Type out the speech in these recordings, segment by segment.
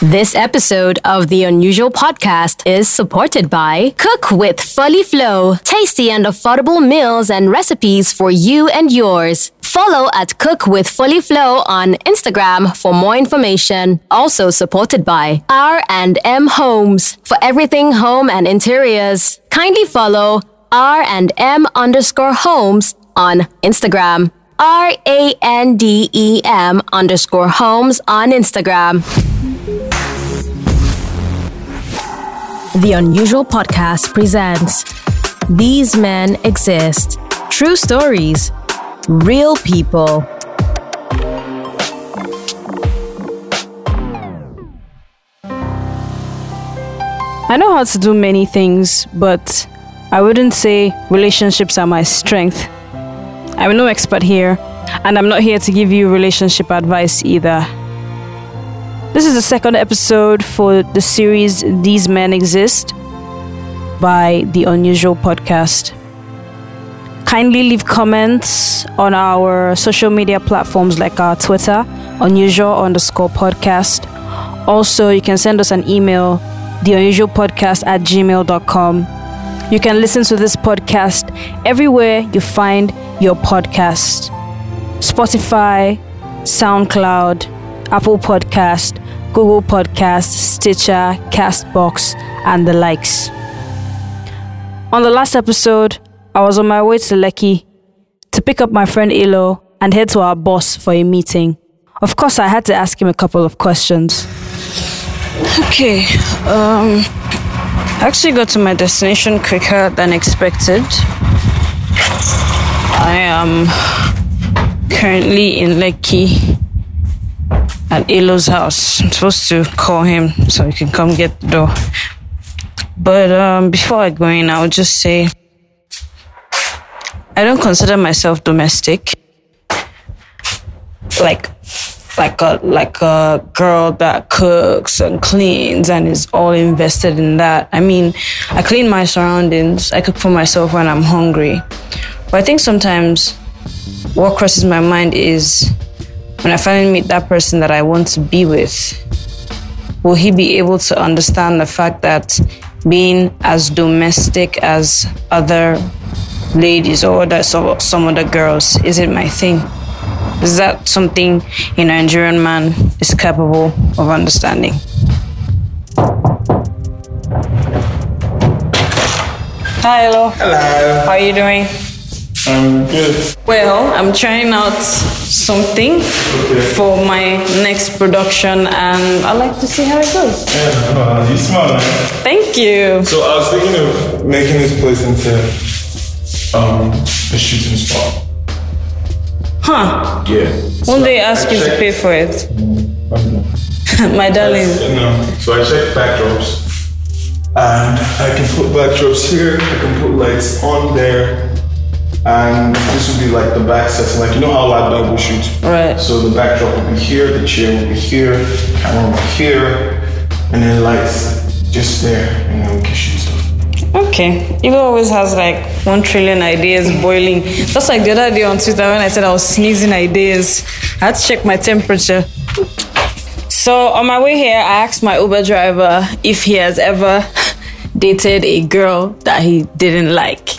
This episode of the Unusual Podcast is supported by Cook with Folly Flo, tasty and affordable meals and recipes for you and yours. Follow at Cook with Folly Flo on Instagram for more information. Also supported by R and Em Homes for everything home and interiors. Kindly follow R and Em underscore homes on Instagram. R A N D E M underscore homes on Instagram. The Unusual Podcast presents These Men Exist True Stories, Real People. I know how to do many things, but I wouldn't say relationships are my strength. I'm no expert here, and I'm not here to give you relationship advice either. This is the second episode for the series These Men Exist by The Unusual Podcast. Kindly leave comments on our social media platforms like our Twitter, unusual underscore podcast. Also, you can send us an email, theunusualpodcast at gmail.com. You can listen to this podcast everywhere you find your podcast Spotify, SoundCloud, Apple Podcast, Google Podcast, Stitcher, Castbox, and the likes. On the last episode, I was on my way to Lekki to pick up my friend Elo and head to our boss for a meeting. Of course, I had to ask him a couple of questions. Okay, um, I actually got to my destination quicker than expected. I am currently in Lekki at Elo's house. I'm supposed to call him so he can come get the door. But um, before I go in, I would just say I don't consider myself domestic. Like like a like a girl that cooks and cleans and is all invested in that. I mean, I clean my surroundings. I cook for myself when I'm hungry. But I think sometimes what crosses my mind is when I finally meet that person that I want to be with, will he be able to understand the fact that being as domestic as other ladies or other, some, some other girls isn't my thing? Is that something a Nigerian man is capable of understanding? Hi, hello. Hello. How are you doing? I'm good. Well, I'm trying out something for my next production, and I'd like to see how it goes. Yeah, you smell man. Thanking you. So I was thinking of making this place into um a shooting spot. Huh? Yeah. One day ask you to pay for it, my darling. No. So I checked backdrops. And I can put backdrops here, I can put lights on there. And this would be like the back setting, like you know how light bulb will shoot. Right. So the backdrop will be here, the chair will be here, camera will be here, and then lights just there, and then we can shoot stuff. Okay. Eva always has like one trillion ideas boiling. Just like the other day on Twitter when I said I was sneezing ideas. I had to check my temperature. So on my way here, I asked my Uber driver if he has ever dated a girl that he didn't like.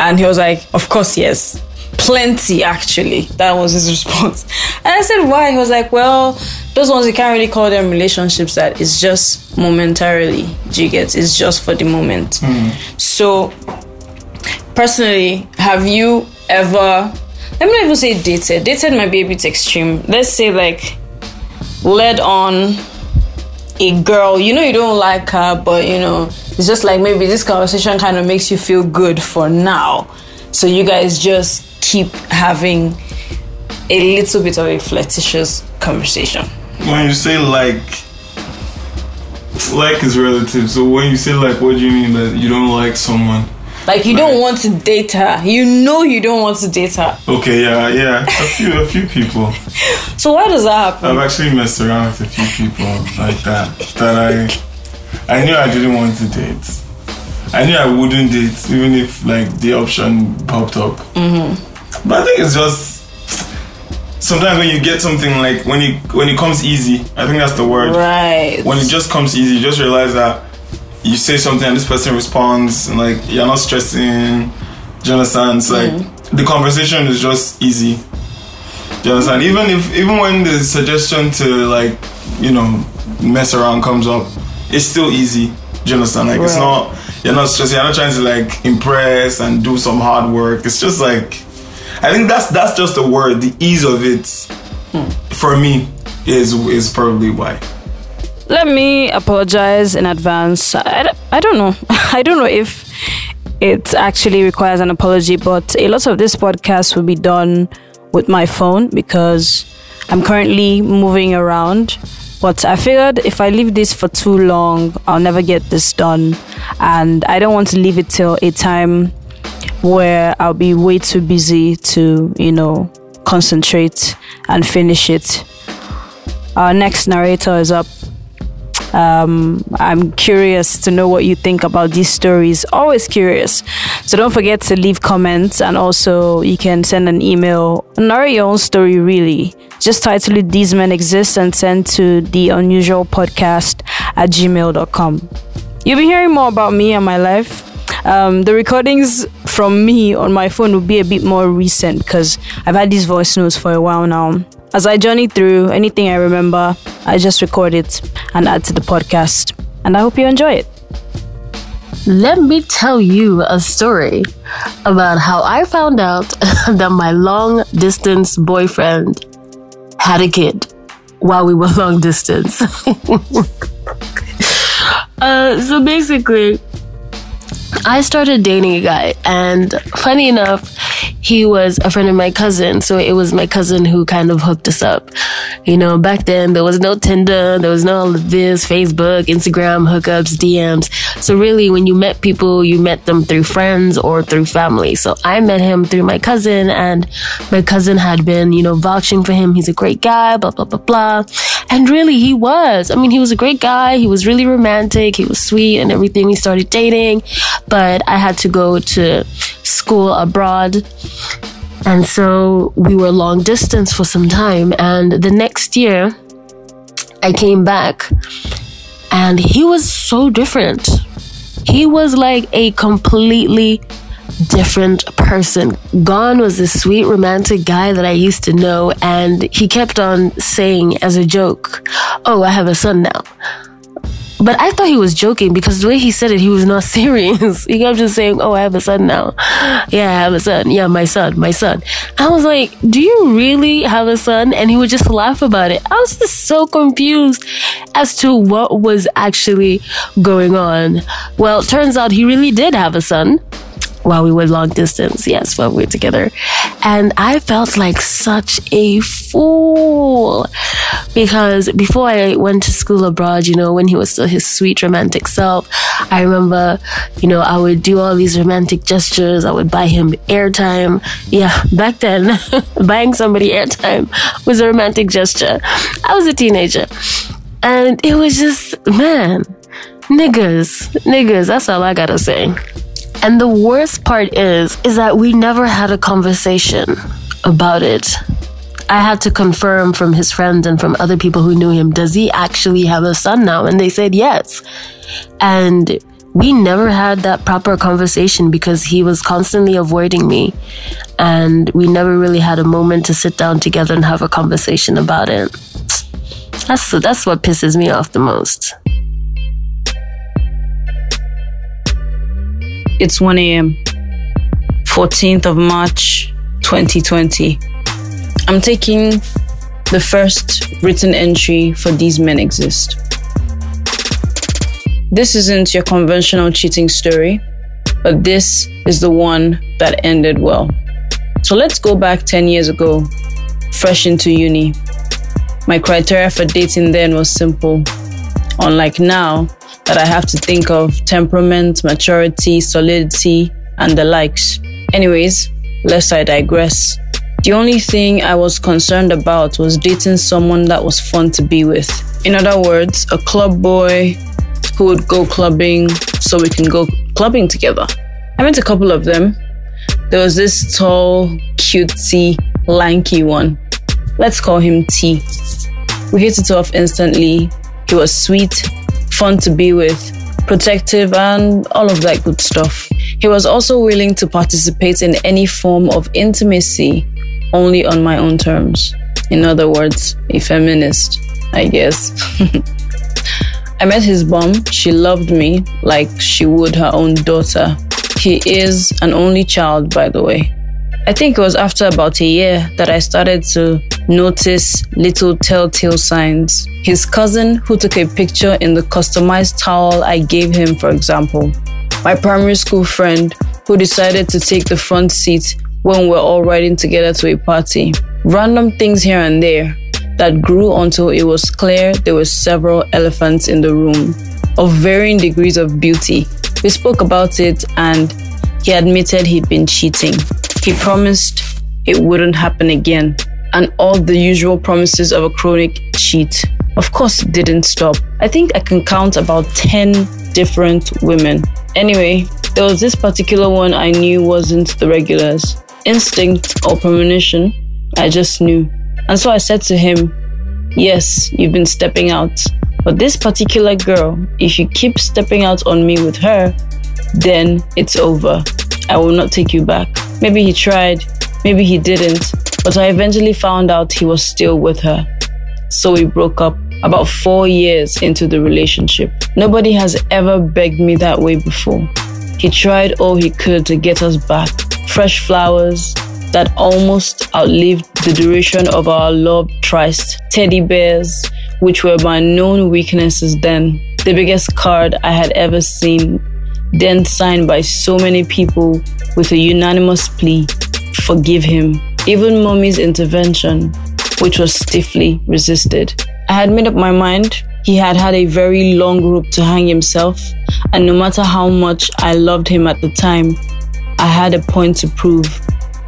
And he was like, Of course, yes. Plenty, actually. That was his response. And I said, Why? He was like, Well, those ones you can't really call them relationships, that it's just momentarily. Do you get? It's just for the moment. Hmm. So, personally, have you ever, let me not even say dated. Dated might be a bit extreme. Let's say, like, led on a girl, you know, you don't like her, but you know, it's just like maybe this conversation kind of makes you feel good for now. So you guys just keep having a little bit of a flirtatious conversation. When you say like, like is relative. So when you say like, what do you mean that you don't like someone? Like you don't want to date her. You know you don't want to date her. Okay, yeah, yeah, a few, a few people. So why does that happen? I've actually messed around with a few people like that that I, I knew I didn't want to date. I knew I wouldn't date even if like the option popped up. Mm-hmm. But I think it's just sometimes when you get something like when it when it comes easy, I think that's the word. Right. When it just comes easy, you just realize that you say something and this person responds and like you're not stressing. Do you understand? It's like Mm-hmm. the conversation is just easy. Do you understand? Even if even when the suggestion to like, you know, mess around comes up, it's still easy. Do you understand? Like it's not you're not stressing, you're not trying to like impress and do some hard work. It's just like I think that's that's just the word, the ease of it hmm. for me is is probably why. Let me apologize in advance. I, I don't know. I don't know if it actually requires an apology, but a lot of this podcast will be done with my phone because I'm currently moving around. But I figured if I leave this for too long, I'll never get this done. And I don't want to leave it till a time where I'll be way too busy to, you know, concentrate and finish it. Our next narrator is up. Um, I'm curious to know what you think about these stories. Always curious. So don't forget to leave comments and also you can send an email. Narrate your own story, really. Just title it These Men Exist and send to the unusual podcast at gmail.com. You'll be hearing more about me and my life. Um, the recordings from me on my phone will be a bit more recent because I've had these voice notes for a while now. As I journey through anything I remember, I just record it and add to the podcast. And I hope you enjoy it. Let me tell you a story about how I found out that my long distance boyfriend had a kid while we were long distance. uh, so basically, I started dating a guy, and funny enough, he was a friend of my cousin. So it was my cousin who kind of hooked us up. You know, back then there was no Tinder, there was no all of this, Facebook, Instagram, hookups, DMs. So really, when you met people, you met them through friends or through family. So I met him through my cousin, and my cousin had been, you know, vouching for him. He's a great guy, blah, blah, blah, blah. And really, he was. I mean, he was a great guy. He was really romantic. He was sweet and everything. We started dating, but I had to go to school abroad. And so we were long distance for some time. And the next year, I came back and he was so different. He was like a completely different person. Gone was this sweet romantic guy that I used to know, and he kept on saying as a joke, Oh, I have a son now. But I thought he was joking because the way he said it, he was not serious. he kept just saying, Oh, I have a son now. Yeah, I have a son. Yeah, my son, my son. I was like, Do you really have a son? And he would just laugh about it. I was just so confused as to what was actually going on. Well, turns out he really did have a son while we were long distance. Yes, while we were together. And I felt like such a fool because before I went to school abroad, you know, when he was still his sweet romantic self, I remember, you know, I would do all these romantic gestures. I would buy him airtime. Yeah, back then, buying somebody airtime was a romantic gesture. I was a teenager. And it was just, man, niggas, niggas, that's all I gotta say. And the worst part is, is that we never had a conversation about it. I had to confirm from his friends and from other people who knew him, does he actually have a son now? And they said yes. And we never had that proper conversation because he was constantly avoiding me. And we never really had a moment to sit down together and have a conversation about it. That's, that's what pisses me off the most. It's 1 a.m., 14th of March, 2020. I'm taking the first written entry for These Men Exist. This isn't your conventional cheating story, but this is the one that ended well. So let's go back 10 years ago, fresh into uni. My criteria for dating then was simple. Unlike now, that I have to think of temperament, maturity, solidity, and the likes. Anyways, lest I digress. The only thing I was concerned about was dating someone that was fun to be with. In other words, a club boy who would go clubbing so we can go clubbing together. I met a couple of them. There was this tall, cutesy, lanky one. Let's call him T. We hit it off instantly. He was sweet, fun to be with, protective, and all of that good stuff. He was also willing to participate in any form of intimacy only on my own terms. In other words, a feminist, I guess. I met his mom. She loved me like she would her own daughter. He is an only child, by the way. I think it was after about a year that I started to notice little telltale signs. His cousin, who took a picture in the customized towel I gave him, for example. My primary school friend, who decided to take the front seat when we're all riding together to a party. Random things here and there that grew until it was clear there were several elephants in the room of varying degrees of beauty. We spoke about it and he admitted he'd been cheating. He promised it wouldn't happen again and all the usual promises of a chronic cheat. Of course, didn't stop. I think I can count about 10 different women. Anyway, there was this particular one I knew wasn't the regulars. Instinct or premonition, I just knew. And so I said to him, Yes, you've been stepping out. But this particular girl, if you keep stepping out on me with her, then it's over. I will not take you back. Maybe he tried, maybe he didn't, but I eventually found out he was still with her. So we broke up about four years into the relationship. Nobody has ever begged me that way before. He tried all he could to get us back. Fresh flowers that almost outlived the duration of our love tryst. Teddy bears, which were my known weaknesses then. The biggest card I had ever seen then signed by so many people with a unanimous plea forgive him. Even mommy's intervention, which was stiffly resisted. I had made up my mind. He had had a very long rope to hang himself, and no matter how much I loved him at the time, I had a point to prove.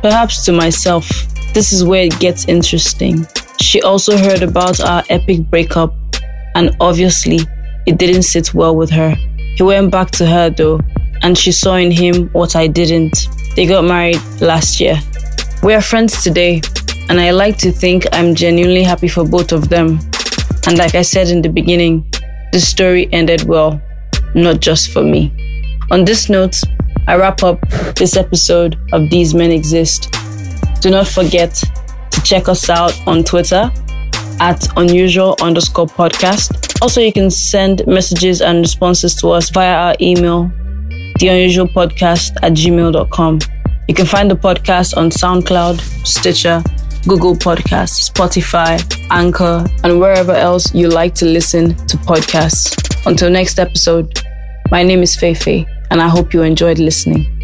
Perhaps to myself. This is where it gets interesting. She also heard about our epic breakup, and obviously, it didn't sit well with her. He went back to her though, and she saw in him what I didn't. They got married last year. We are friends today, and I like to think I'm genuinely happy for both of them. And like I said in the beginning, the story ended well, not just for me. On this note, I wrap up this episode of These Men Exist. Do not forget to check us out on Twitter at unusual underscore podcast. Also, you can send messages and responses to us via our email, theunusualpodcast at gmail.com. You can find the podcast on SoundCloud, Stitcher, Google Podcasts, Spotify, Anchor, and wherever else you like to listen to podcasts. Until next episode, my name is Feifei, and I hope you enjoyed listening.